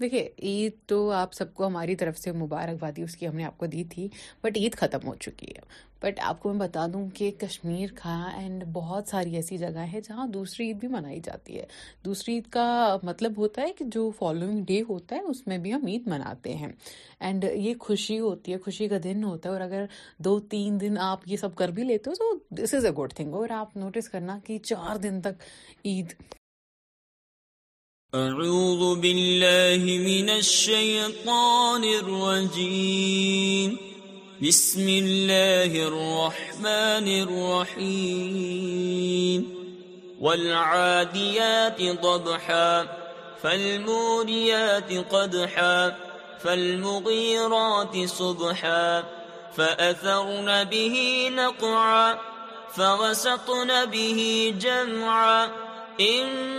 دیکھیے عید تو آپ سب کو ہماری طرف سے مبارکبادی اس کی ہم نے آپ کو دی تھی بٹ عید ختم ہو چکی ہے بٹ آپ کو میں بتا دوں کہ کشمیر کا اینڈ بہت ساری ایسی جگہ ہے جہاں دوسری عید بھی منائی جاتی ہے دوسری عید کا مطلب ہوتا ہے کہ جو فالوئنگ ڈے ہوتا ہے اس میں بھی ہم عید مناتے ہیں اینڈ یہ خوشی ہوتی ہے خوشی کا دن ہوتا ہے اور اگر دو تین دن آپ یہ سب کر بھی لیتے ہو تو this is a good thing اور آپ نوٹس کرنا کہ چار دن تک عید اعوذ باللہ من الشیطان الرجیم بسم اللہ الرحمن الرحیم والعادیات ضبحا فالموریات قدحا فالمغیرات صبحا فأثرن به نقعا فغسطن به جمعا ان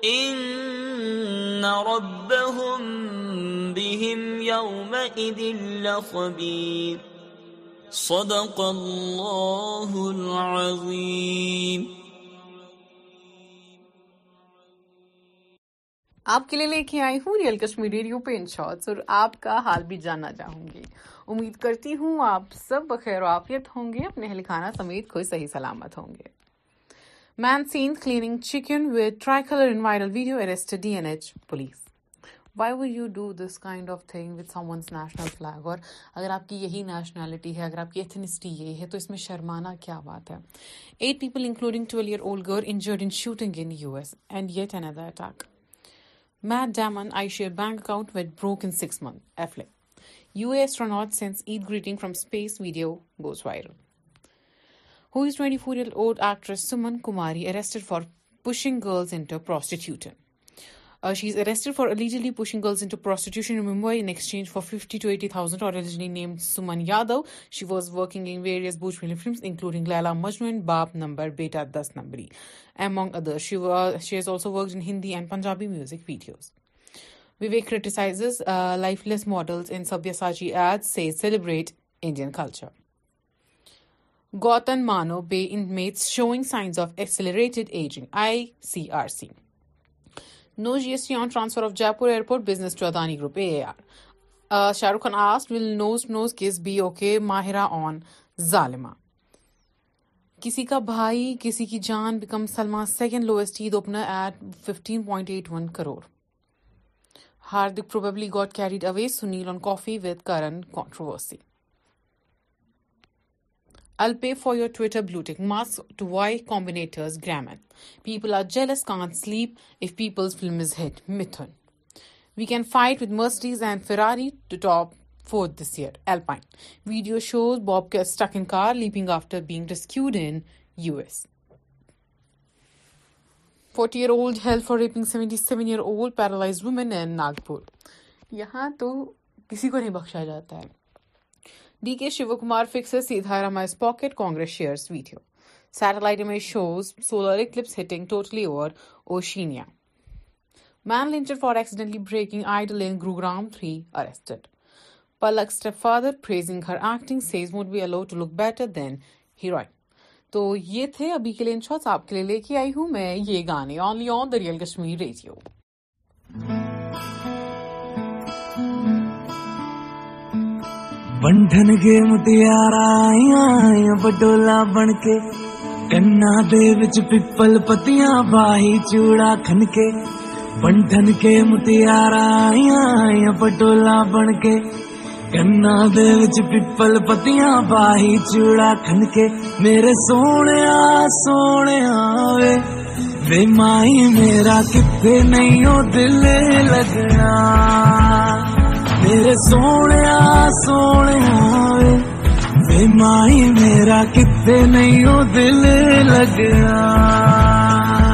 آپ کے لیے لے کے آئی ہوں ریئل کشمیر ریڈیو پہ ان شارٹس اور آپ کا حال بھی جاننا چاہوں گی امید کرتی ہوں آپ سب بخیر و عافیت ہوں گے اپنے اہل خانہ سمیت کوئی صحیح سلامت ہوں گے Man seen cleaning chicken with tricolor in viral video arrested DNH police. Why would you do this kind of thing with someone's national flag اور اگر آپ کی یہی نیشنلٹی ہے اگر آپ کی ایتھنسٹی یہ ہے تو اس میں شرمانا کیا بات ہے eight people including twelve year old girl injured in shooting in U S and yet N A attack Matt Damon I share bank account went broke in six month Eiffel U S run sends Eid greeting from space video goes viral twenty four will old actress Suman Kumari arrested for pushing girls in prostitution she's arrested for illegally pushing girls into prostitution in Mumbai in exchange for fifty two eighty thousand originally name Suman Yadav she was working in various Bhojpuri films including Laila Majnu باب number beta Dus Numbri among she is also work in Hindi and Punjabi music videos Vivek criticises lifeless models in Sabyasachi as she celebrate Indian culture Gautam مانو be in meat showing signs of accelerated ageing no G S T on transfer of Jaipur airport business to Adani group Shah رخانوز نوز کس B او کے ماہرا آن ظالما کسی کا بھائی Kisi Ki Jaan becomes Salman second lowest opener at fifteen crore hardly good carat always Sunil on coffee with Karan controversy Elon pay for your Twitter blue tick Musk to why کامبینٹرز گریمن people are jealous can sleep if people's film is hit Mithun we can fight with Mercedes and Ferrari to top for this year alpine video shows bobcat leaping after forty year year in Nagpur یہاں تو کسی کو نہیں بخشا جاتا ہے D کے Shiv Kumar fixes Siddaramaiah as pocket Congress shares video satellite image shows solar eclipse hitting totally over Oceania man lynched for accidentally breaking idol in Gurugram three arrested Palak stepfather praising her acting says would be able to look better than heroine تو یہ تھے ابھی کے لیے ان shots آپ کے لیے لے کے آئی ہوں میں یہ گانے only on the real Kashmir radio mm بنٹن متیا رائی پٹولا بن کے کنچ پیپل پتی چوڑا کن کے متیار پٹولا بن کے کنچ پیپل پتیاں باہی چوڑا کن کے میرے سونے سونے بے مائی میرا کتنے نہیں دل لگا میرے سونے سونے بے مائی میرا کتنے نہیں وہ دل لگنا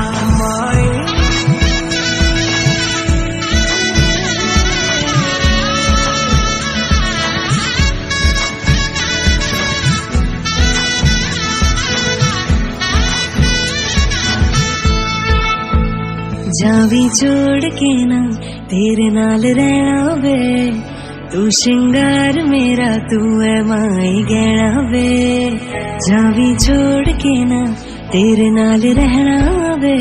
جا بھی جوڑ کے نا ترے نال رہنا وے تو شنگار میرا تو ہے مائی گہ جا بھی جوڑ کے نا ترے نال رہنا وے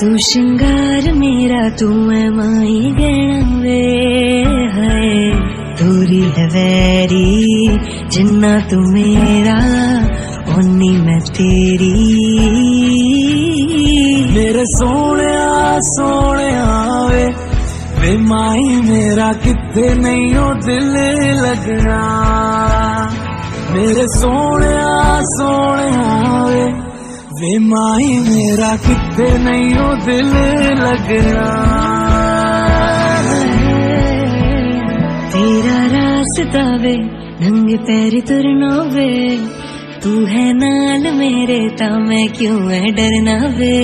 تو شنگار میرا تو ہے مائیں گہ وے ہے توری دپیری جنا تی می تری سونے سونے وے مائی میرا کتنے نہیں دل لگنا میرے سونے سونے وے مائی میرا کتنے نہیں دل لگنا تیرا راستہ وے ننگے تیری ترنا وے تو ہے نال میرے تا میں کیوں ہے ڈرنا وے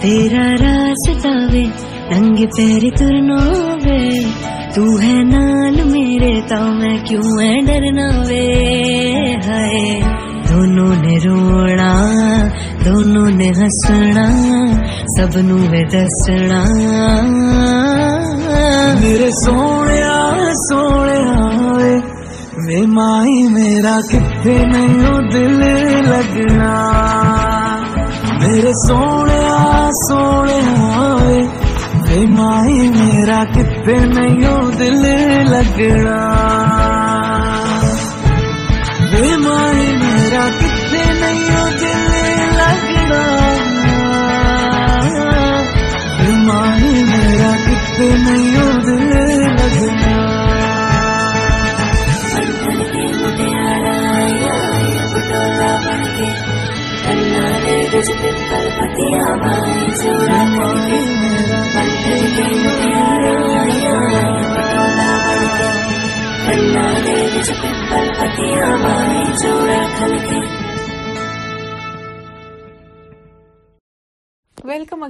تیرا راستہ وے راس تنگ ترنا وے تو ہے نال میرے تا میں کیوں ہے ڈرنا وے ہائے دونوں نے رونا دونوں نے ہسنا سب نو دسنا میرے سونے سونے میں مائی میرا کتے نہیں دل لگنا میرے سونے سونے مائی میرا کتنے نہیں دل لگنا بے مائی میرا کتنے نہیں دل لگنا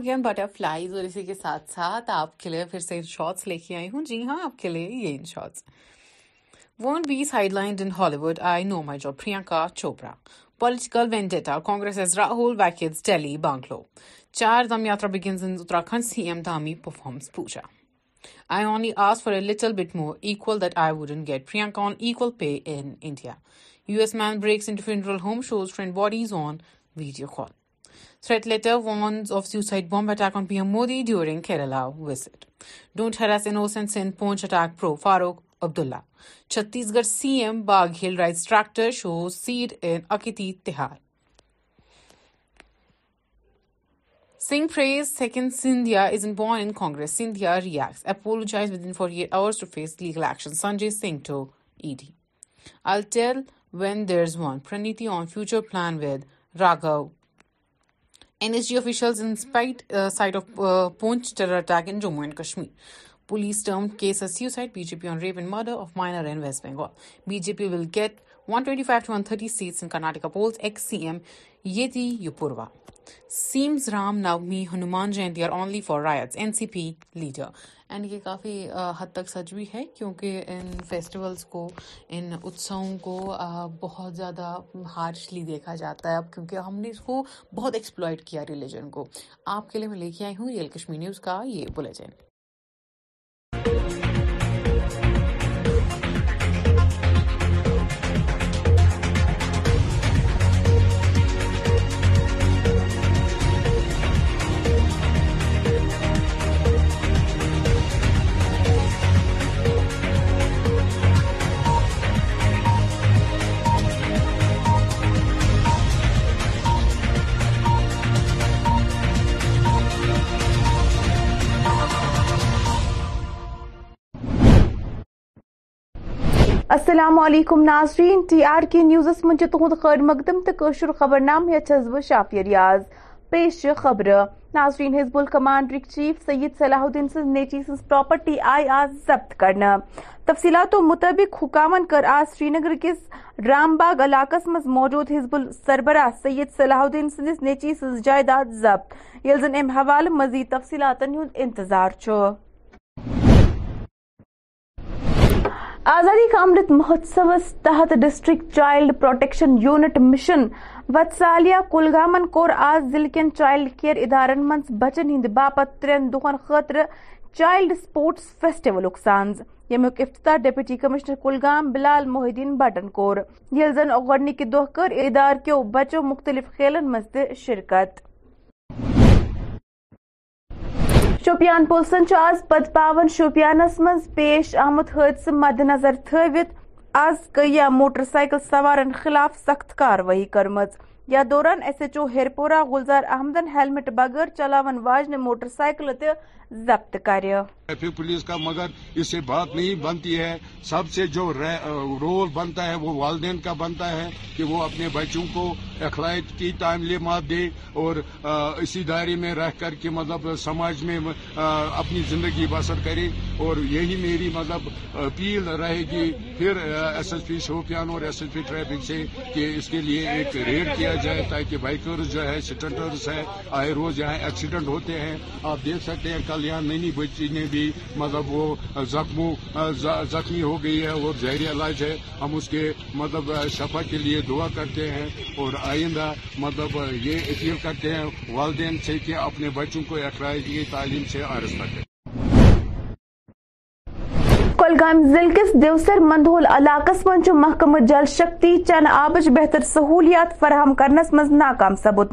اگین بٹر فلائیز اور اسی کے ساتھ ساتھ آپ کے لیے پھر سے ان شارٹس لے کے آئی ہوں جی ہاں آپ کے لیے یہ in shorts won't be sideline in Hollywood I know my job Priyanka Chopra political vendetta Congress as Rahul vacates Delhi Bangalore Char Dham Yatra begins in Uttarakhand C M Dhami performs puja I only ask for a little bit more equal that I wouldn't get Priyanka on equal pay India U S man breaks in pearl home shows friend bodies on video call threat letter warns of suicide bomb attack on P M Modi during Kerala visit don't harass innocents Poonch attack pro Farooq Abdullah Chhattisgarh C M Baghel rides tractor show said an اکیت تہار second Scindia is an born in Congress Scindia ریادن four eight hours to face legal Sanjay Singh to E D الٹ وین درز وانتی on future plan with Raghu NSG officials inspect site uh, of uh, Poonch terror attack in Jammu and Kashmir. Police termed case as suicide, BJP on rape and murder of minor in West Bengal. BJP will get 125 to 130 seats in Karnataka polls, ex-CM Yediyurappa. Seems Ram Navami Hanuman Jayanti are only for riots, NCP leader. And یہ کافی حد تک سچ بھی ہے کیونکہ ان festivals کو ان اتسوں کو بہت زیادہ ہارشلی دیکھا جاتا ہے اب کیونکہ ہم نے اس کو بہت ایکسپلائٹ کیا ریلیجن کو آپ کے لیے میں لے کے آئی ہوں ریئل کشمیر نیوز کا یہ بلیٹن السلام علیکم ناظرین ٹی آر کے نیوزس من تہد خیر مقدم قشر خبر نام بہ شافیہ ریاض پیش خبر ناظرین حزب الکمانڈر چیف سید صلاح الدین سن نیچی پراپرٹی آئی آز ضبط کرنا تفصیلات و مطابق حکام کر آز سری نگر کس رام باغ علاقہ مز موجود حزب ال سربراہ سید صلاح الدین سندس نیچی سن جائیداد ضبط یل زن ام حوالہ مزید تفصیلات انتظار چھ آزادی کا امرت مہوتسو تحت district child protection unit mission Vatsalya کلگامن کور آز ضلع چائلڈ کیئر ادارن بچن ہند باپت ترین دہن خاطر چائلڈ سپورٹس فیسٹول سانز یوک افتتاح ڈپٹی کمشنر کلگام بلال محی الدین بٹن کور یل زن گونیكہ دہ ادارك بچوں مختلف كھیلن من شرکت شپ پولیسن آز پت پا شپ مز پیش آمت حدثہ مد نظر آز گیا موٹر سائیکل سوارن خلاف سخت کاروائی کرم دوران ایس ایچ او ہیرپورہ پورہ گلزار احمدن ہیلمٹ بغیر چلاون واجن موٹر سائیکل تیل ضبط کر ٹریفک پولیس کا مگر اس سے بات نہیں بنتی ہے سب سے جو رول بنتا ہے وہ والدین کا بنتا ہے کہ وہ اپنے بچوں کو اخلاق کی تعمیر مات دے اور اسی دائرے میں رہ کر کے مطلب سماج میں اپنی زندگی بسر کرے اور یہی میری مطلب اپیل رہے گی پھر ایس ایس پی شوپیان اور ایس ایس پی ٹریفک سے کہ اس کے لیے ایک ریڈ کیا جائے تاکہ بائکرز جو ہے سٹنٹرز ہیں آئے روز یہاں ایکسیڈنٹ ہوتے ہیں آپ دیکھ سکتے ہیں کل بچی نے بھی مطلب وہ زخموں زخمی ہو گئی ہے وہ زہری علاج ہے ہم اس کے مطلب شفا کے لیے دعا کرتے ہیں اور آئندہ مطلب یہ اپیل کرتے ہیں والدین سے کہ اپنے بچوں کو تعلیم سے کلگام ضلع کس دیوسر مندھول علاقہ من محکمہ جل شکتی چن آبچ بہتر سہولیات فراہم مز ناکام ثبوت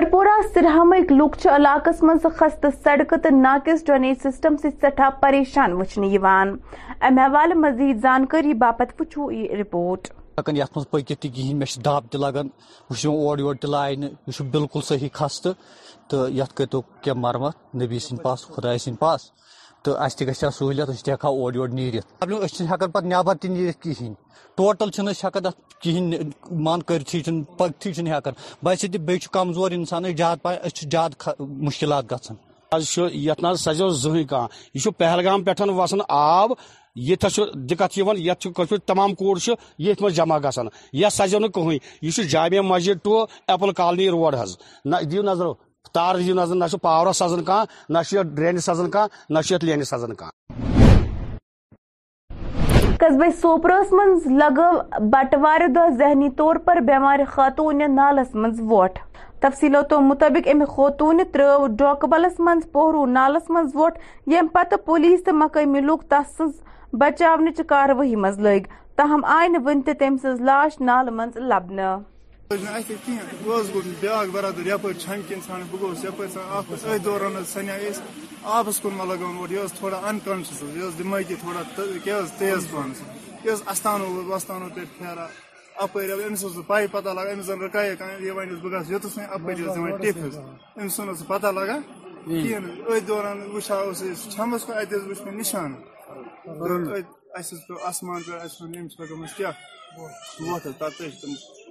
کرپورہ سرہمک لکچ علاقس من خست سڑک تو ناقص ڈرینیج سسٹم سے سٹھا پریشان وچنے یوان ام حوالہ مزید زانکاری باپت وچو یہ رپورٹ ہکن یتھ مز پکت تہ کہین مے داب تہ لگان وچھو اور یور تہ لائن یہ بالکل صحیح خست تو یتھ کتو کیا مرمت نبی سن پاس خدا سن پاس سہولت کِہیٖنۍ ٹوٹل مان مانتھی ویسے کمزور انسان اس زیادہ مشکلات گت نا سزیو زہن یہِ یہ پہلگام پہ وسان آب یہ دقت یتھ تمام کور جمع کٕہٕنۍ یہِ یہ Jamia Masjid to apple colony road نہ نظر تار دِیو نظر نہ چھُ پاورس سزان کانٛہہ نہ چھُ یتھ ڈرینہِ سزان کانٛہہ نہ چھُ یتھ لینہِ سزان قصبے سوپرس من لگو بٹوار دہ ذہنی طور پر بیمار خاتون نالس من ووٹ تفصیلو مطابق ام خاتون ترو ڈاکبلس من پہرو نالس من ووٹ یم پتہ پولیس تو مقامی لوگ تس سز بچاونچ کاروی من لگ تاہم آئی نی تم سز لاش نال من لبنہ حظ بی باق برادر یپ چمکی سن بہت یپ آپ اتر سنا اس لگانا اوپر تھوڑا انکانشس یہ دماغی تھوڑا تیز پہنچ است وستانو پہ پھیارا اپنے پی پتہ لگان رکایا ویسے بہت یوتھ ابھی ٹھیک امس پتہ لگانا اتھ دوران وچاس چمبس کن اتانسمان پہ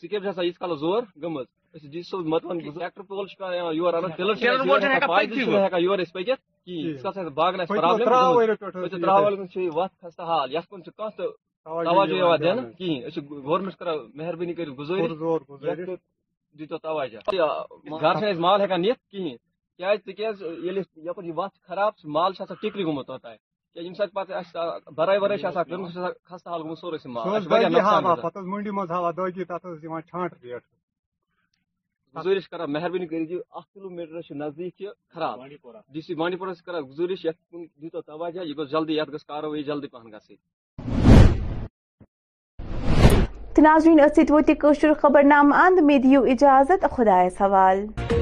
سکیب سے یت زور گمر پکسہ حال یہ دنٹا مہربانی کرزہ گھر مال ہی نت کھی تھی یپر یہ وات خراب مال ٹکری گوتان برائے واقع خستہ حال خراب ڈی سی بانڈی پورہ توجہ یہِ گوٚژھ جلدی جلدی پہن گی ناظرین خبر نام اندیو اجازت خدا حوالہٕ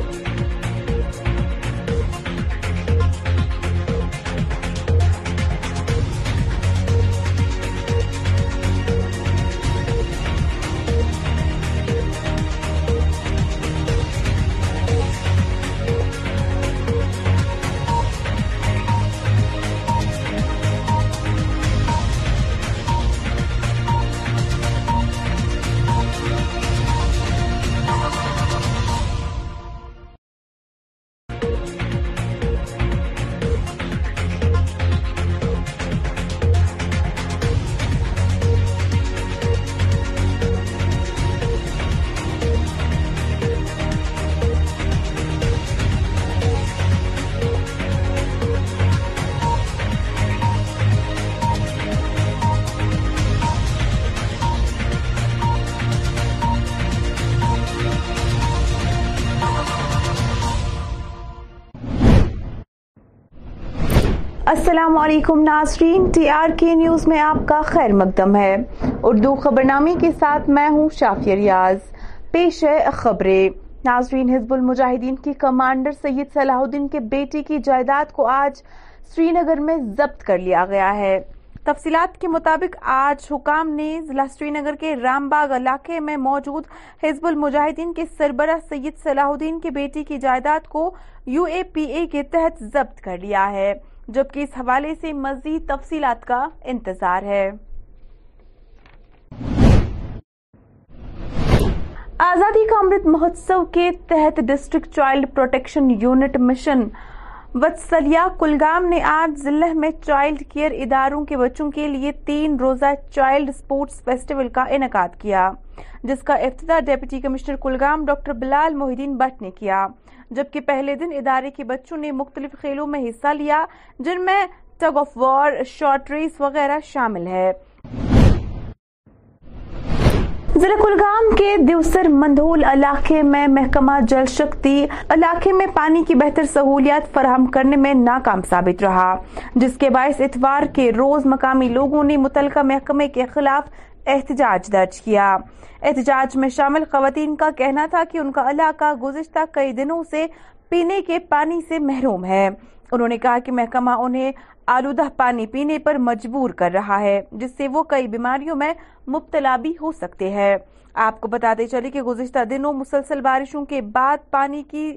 السلام علیکم ناظرین ٹی آر کے نیوز میں آپ کا خیر مقدم ہے اردو خبرنامے کے ساتھ میں ہوں شافیہ ریاض پیش ہے خبریں ناظرین حزب المجاہدین کی کمانڈر سید صلاح الدین کے بیٹی کی جائیداد کو آج سری نگر میں ضبط کر لیا گیا ہے تفصیلات کے مطابق آج حکام نے ضلع سری نگر کے رام باغ علاقے میں موجود حزب المجاہدین کے سربراہ سید صلاح الدین کے بیٹی کی جائیداد کو یو اے پی اے کے تحت ضبط کر لیا ہے جبکہ اس حوالے سے مزید تفصیلات کا انتظار ہے آزادی کا امرت مہوتسو کے تحت district child protection unit mission Vatsalya Kulgam نے آج ضلع میں چائلڈ کیئر اداروں کے بچوں کے لیے تین روزہ چائلڈ سپورٹس فیسٹیول کا انعقاد کیا جس کا افتتاح deputy commissioner Kulgam doctor Bilal Mohiuddin Bhat نے کیا جبکہ پہلے دن ادارے کے بچوں نے مختلف کھیلوں میں حصہ لیا جن میں tug of war short race وغیرہ شامل ہے ضلع کلگام کے دیوسر مندھول علاقے میں محکمہ جل شکتی علاقے میں پانی کی بہتر سہولیات فراہم کرنے میں ناکام ثابت رہا جس کے باعث اتوار کے روز مقامی لوگوں نے متعلقہ محکمے کے خلاف احتجاج درج کیا احتجاج میں شامل خواتین کا کہنا تھا کہ ان کا علاقہ گزشتہ کئی دنوں سے پینے کے پانی سے محروم ہے انہوں نے کہا کہ محکمہ انہیں آلودہ پانی پینے پر مجبور کر رہا ہے جس سے وہ کئی بیماریوں میں مبتلا بھی ہو سکتے ہیں آپ کو بتاتے چلے کہ گزشتہ دنوں مسلسل بارشوں کے بعد پانی کی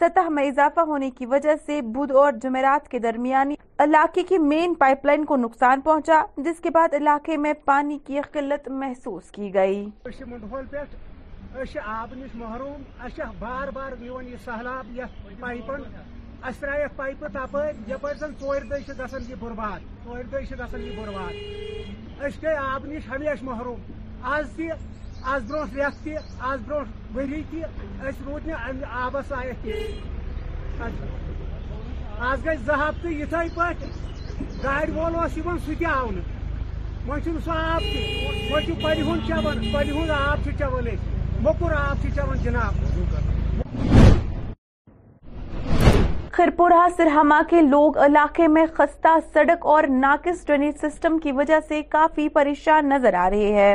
سطح میں اضافہ ہونے کی وجہ سے بدھ اور جمعرات کے درمیانی علاقے کی مین پائپ لائن کو نقصان پہنچا جس کے بعد علاقے میں پانی کی قلت محسوس کی گئی اس پایپ پائپہ تپ یپ زن ٹور دہ گا یہ برباد ٹور دہ گا یہ برباد اس گئی آب نش ہمیشہ محروم آز تہ آز برو ریت تہ آز برو وری تس رود آبس لائق تھی آز گئی زفتہ یتھے پہ گاڑی وول اس سہ آؤ وی سہ آب تہ وہ پلہ ہند چون پلہ ہند آب چون مکر آب چون جناب خرپورہ سرہما کے لوگ علاقے میں خستہ سڑک اور ناقص ڈرینیج سسٹم کی وجہ سے کافی پریشان نظر آ رہے ہیں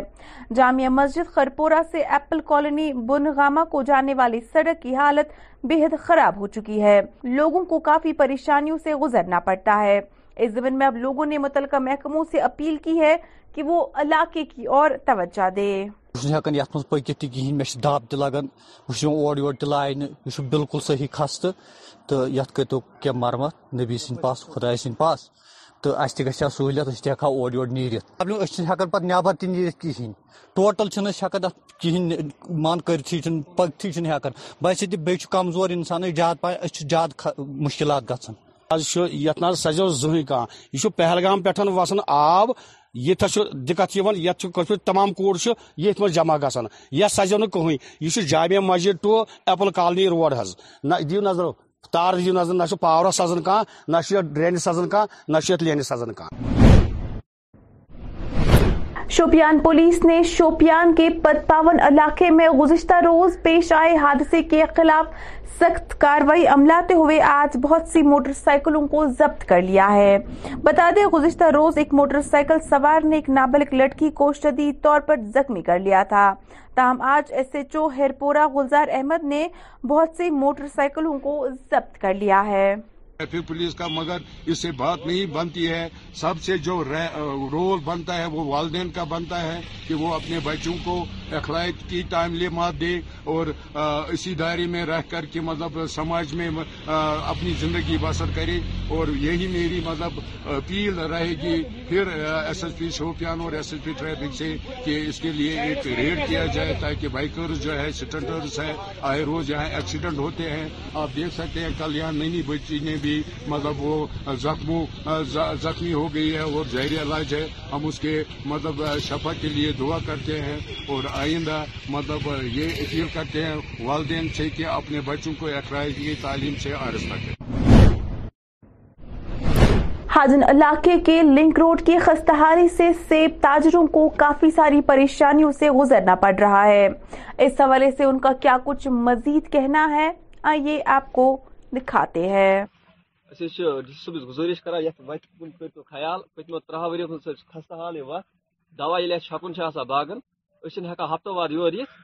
جامعہ مسجد خرپورہ سے ایپل کالونی بنغامہ کو جانے والی سڑک کی حالت بہت خراب ہو چکی ہے لوگوں کو کافی پریشانیوں سے گزرنا پڑتا ہے اس زمین میں اب لوگوں نے متعلقہ محکموں سے اپیل کی ہے کہ وہ علاقے کی اور توجہ دے اور بالکل صحیح تو یت کرتو کی مرمت نبی پاس پاس خدا تو اس سہولت اس سہولیت اور یور نیتان پہ نبر تھی نیرت کہین ٹوٹل کہین مان کرتھی پکتھی چھكان ویسے بیس کمزور انسان زیادہ پائے اس زیادہ مشکلات گھن آج یت نا سزا زہن یہ پہلگام پہ وسان آب یت دقت یت تمام یت یہ جمع یہ یا نا کہیں یہ Jamia Masjid to apple colony road حض نہ دیو نظر تار ن پ پار سزا کھان نہشت ڈرنس سزان نہ لینی سزان کھان شوپیان پولیس نے شوپیان کے پتپاون علاقے میں گزشتہ روز پیش آئے حادثے کے خلاف سخت کاروائی عملاتے ہوئے آج بہت سی موٹر سائیکلوں کو ضبط کر لیا ہے بتا دیں گزشتہ روز ایک موٹر سائیکل سوار نے ایک نابالغ لڑکی کو شدید طور پر زخمی کر لیا تھا تاہم آج S H O Hirpora Gulzar Ahmad نے بہت سی موٹر سائیکلوں کو ضبط کر لیا ہے ٹریفک پولیس کا مگر اس سے بات نہیں بنتی ہے سب سے جو رول بنتا ہے وہ والدین کا بنتا ہے کہ وہ اپنے بچوں کو اخلاق کی ٹائملی مات دے اور اسی دائرے میں رہ کر کے مطلب سماج میں اپنی زندگی بسر کرے اور یہی میری مطلب اپیل رہے گی پھر ایس ایس پی شوپیان اور ایس ایس پی ٹریفک سے کہ اس کے لیے ایک ریڈ کیا جائے تاکہ بائکرز جو ہے سٹنٹرز ہیں آئے روز یہاں ایکسیڈنٹ ہوتے ہیں آپ دیکھ سکتے ہیں کل یہاں نینی بچی نے بھی مطلب وہ زخموں زخمی ہو گئی ہے اور زہری علاج ہے ہم اس کے مطلب شفا کے لیے دعا کرتے ہیں اور آئندہ مطلب یہ اپیل کرتے ہیں والدین سے کہ اپنے بچوں کو اقرائیگی تعلیم سے عرض رکھیں حاجن علاقے کے لنک روڈ کی خستہاری سے سیب تاجروں کو کافی ساری پریشانیوں سے گزرنا پڑ رہا ہے اس حوالے سے ان کا کیا کچھ مزید کہنا ہے آئیے آپ کو دکھاتے ہیں اچھا، گزارش کر خیال پتمو ترہ ورن خستہ حال وقت دوا یل چھپن باغن اس ہفتہ واد یور یت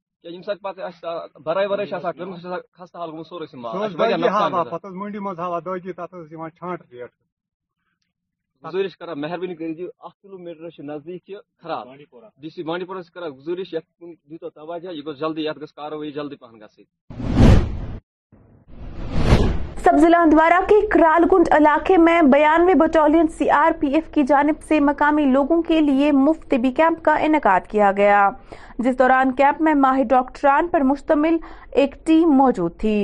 سرائے واجب خستہ حال کر مہربانی کلو میٹر نزدیک نزدیک خراب ڈی سی بانڈی پورہ سے کھانا دیتو توجہ یہ گھس جلدی کاروی جلدی پہن گی سب ضلع اندوارہ کے کرال گنڈ علاقے میں بیانوے battalion C R P F کی جانب سے مقامی لوگوں کے لیے مفت طبی کیمپ کا انعقاد کیا گیا جس دوران کیمپ میں ماہر ڈاکٹران پر مشتمل ایک ٹیم موجود تھی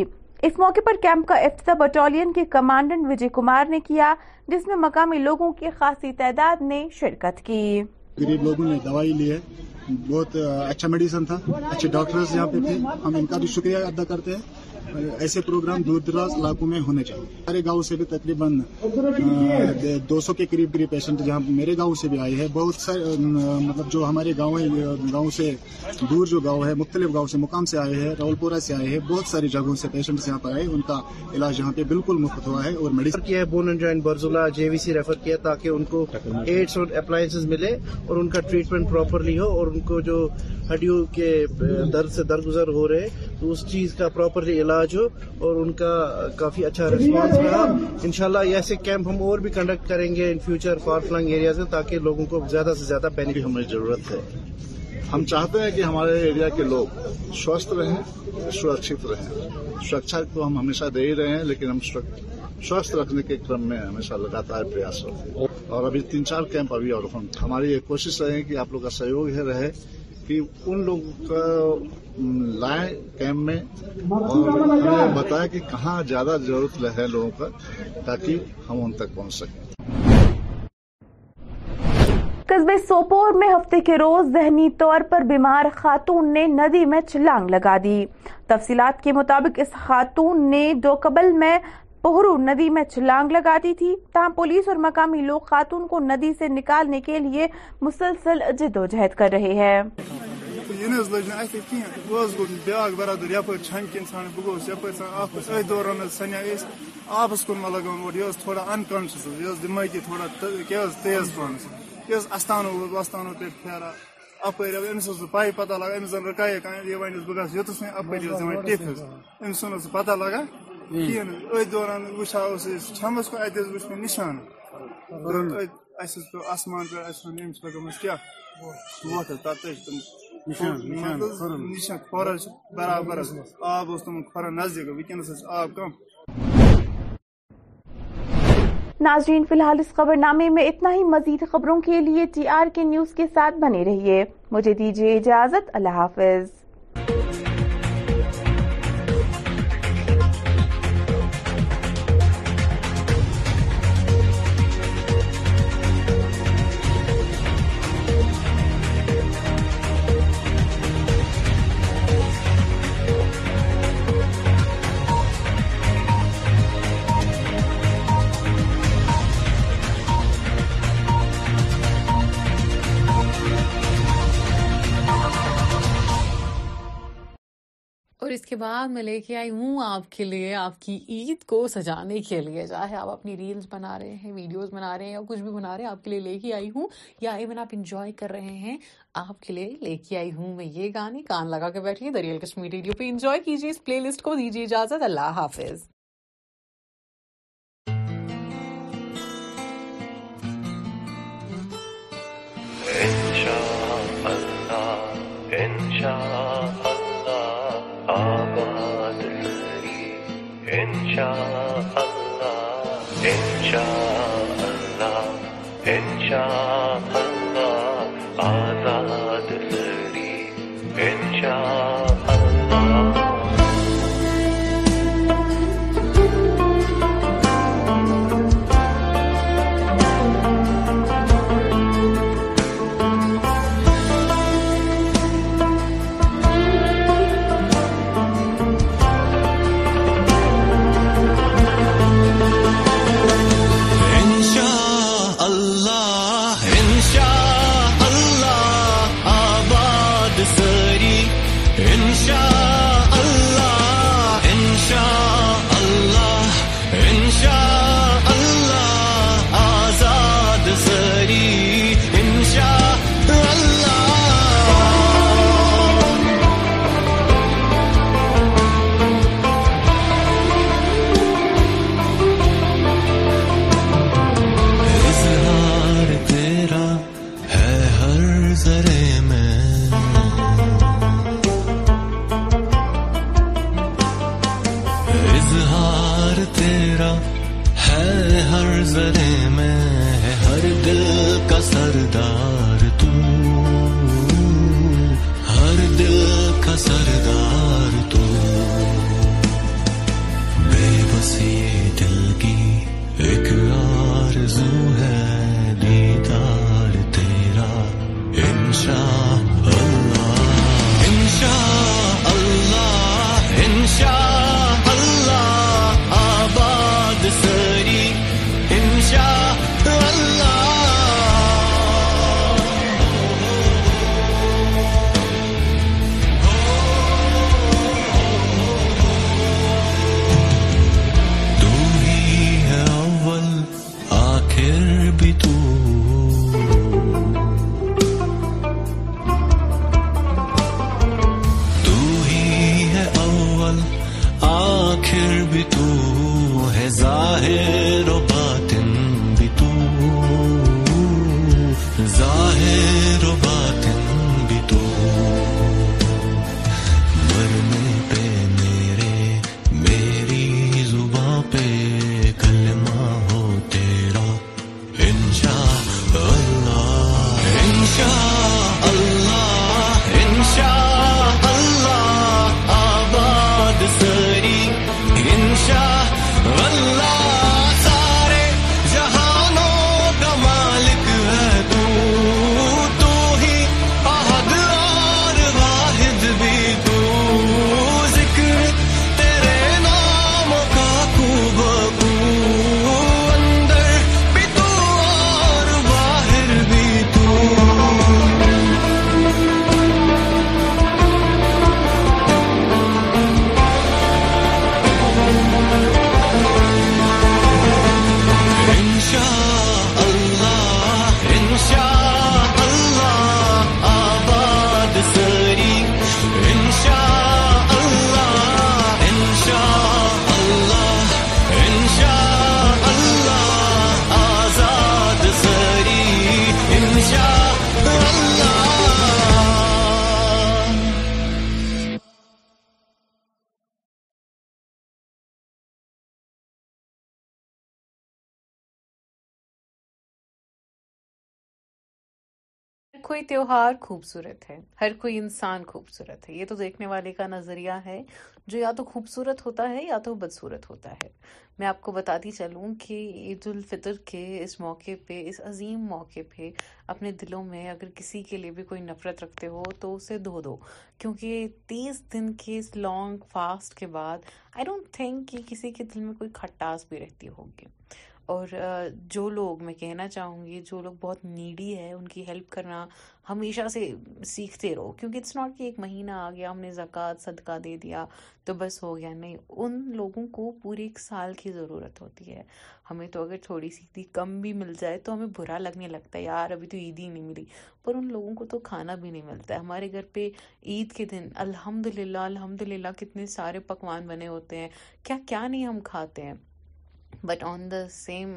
اس موقع پر کیمپ کا افتتاح بٹالین کے کمانڈنٹ وجے کمار نے کیا جس میں مقامی لوگوں کی خاصی تعداد نے شرکت کی لوگوں نے دوائی بہت اچھا میڈیسن تھا اچھے ڈاکٹرز یہاں پہ تھے ہم ان کا بھی شکریہ کرتے ہیں ایسے پروگرام دور دراز علاقوں میں ہونے چاہیے ہمارے گاؤں سے بھی تقریباً دو سو کے قریب قریب پیشنٹ جہاں میرے گاؤں سے بھی آئے ہیں بہت سارے مطلب جو ہمارے گاؤں گاؤں سے دور جو گاؤں ہے مختلف گاؤں سے مقام سے آئے ہیں راول پورا سے آئے ہیں بہت ساری جگہوں سے پیشنٹ یہاں پر آئے ان کا علاج یہاں پہ بالکل مفت ہوا ہے اور میڈیسن کیا ہے bone and joint Barzulla J V C refer کیا تاکہ ان کو ایڈس اور اپلائنس ملے اور ان کا ٹریٹمنٹ پراپرلی ہو اور ان کو جو ہڈیوں کے درد سے درگزر ہو رہے تو اس چیز کا پراپرلی علاج ہو اور ان کا کافی اچھا ریسپانس ملا انشاءاللہ ایسے کیمپ ہم اور بھی کنڈکٹ کریں گے in future for falling areas میں تاکہ لوگوں کو زیادہ سے زیادہ بینیفٹ جی، ہمیں ضرورت ہے ہم چاہتے ہیں کہ ہمارے ایریا کے لوگ سوستھ رہیں سرکشت رہیں سرکشا کو ہم ہمیشہ دے ہی رہے ہیں لیکن ہم سوستھ رکھنے کے کرم میں ہمیشہ لگاتار پریاس ہیں اور ابھی تین چار کیمپ ابھی اور ہماری یہ کوشش رہے کہ آپ لوگ کا سہیوگ رہے کہ ان لوگوں کا لائیں بتایا کہ کہاں زیادہ ضرورت لوگوں کا تاکہ ہم ان تک پہنچ سکیں قصبے سوپور میں ہفتے کے روز ذہنی طور پر بیمار خاتون نے ندی میں چلانگ لگا دی تفصیلات کے مطابق اس خاتون نے دو میں پہرو ندی میں چھلانگ لگاتی تھی تاہم پولیس اور مقامی لوگ خاتون کو ندی سے نکالنے کے لیے مسلسل جد و جہد کر رہے ہیں یہ ناظرین فی الحال اس خبر نامے میں اتنا ہی مزید خبروں کے لیے ٹی آر کے نیوز کے ساتھ بنے رہیے مجھے دیجیے اجازت اللہ حافظ اور اس کے بعد میں لے کے آئی ہوں آپ کے لیے آپ کی عید کو سجانے کے لیے چاہے آپ اپنی ریلز بنا رہے ہیں ویڈیوز بنا رہے ہیں یا کچھ بھی بنا رہے ہیں آپ کے لیے لے کے آئی ہوں یا ایون آپ انجوائے کر رہے ہیں آپ کے لیے لے کے آئی ہوں میں یہ گانے کان لگا کے بیٹھی دریال کشمیر ریڈیو پہ انجوائے کیجیے اس پلے لسٹ کو دیجیے اجازت اللہ حافظ شاء اللہ ان اللہ ان اللہ Everything لوب کوئی تیوہار خوبصورت ہے ہر کوئی انسان خوبصورت ہے یہ تو دیکھنے والے کا نظریہ ہے جو یا تو خوبصورت ہوتا ہے یا تو بدصورت ہوتا ہے میں آپ کو بتاتی چلوں کہ عید الفطر کے اس موقع پہ اس عظیم موقع پہ اپنے دلوں میں اگر کسی کے لیے بھی کوئی نفرت رکھتے ہو تو اسے دھو دو کیونکہ تیس دن کے اس لانگ فاسٹ کے بعد آئی ڈونٹ تھنک کہ کسی کے دل میں کوئی کھٹاس بھی رہتی ہوگی اور جو لوگ میں کہنا چاہوں گی جو لوگ بہت نیڈی ہے ان کی ہیلپ کرنا ہمیشہ سے سیکھتے رہو کیونکہ اٹس ناٹ کہ ایک مہینہ آ گیا ہم نے زکوٰۃ صدقہ دے دیا تو بس ہو گیا نہیں ان لوگوں کو پورے ایک سال کی ضرورت ہوتی ہے ہمیں تو اگر تھوڑی سی کم بھی مل جائے تو ہمیں برا لگنے لگتا ہے یار ابھی تو عید ہی نہیں ملی پر ان لوگوں کو تو کھانا بھی نہیں ملتا ہے ہمارے گھر پہ عید کے دن الحمد للہ الحمد للہ کتنے سارے پکوان بنے ہوتے ہیں کیا کیا نہیں ہم کھاتے ہیں but on the same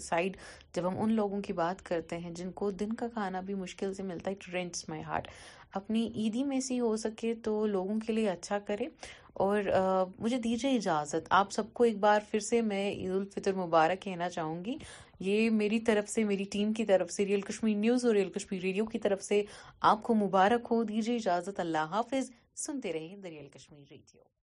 side جب ہم ان لوگوں کی بات کرتے ہیں جن کو دن کا کھانا بھی مشکل سے ملتا ہے مائی ہارٹ اپنی عیدی میں سے ہو سکے تو لوگوں کے لیے اچھا کرے اور مجھے دیجیے اجازت آپ سب کو ایک بار پھر سے میں عید الفطر مبارک کہنا چاہوں گی یہ میری طرف سے میری ٹیم کی طرف سے ریئل کشمیر نیوز اور ریئل کشمیر ریڈیو کی طرف سے آپ کو مبارک ہو دیجیے اجازت اللہ حافظ سنتے رہیں دا ریئل کشمیر ریڈیو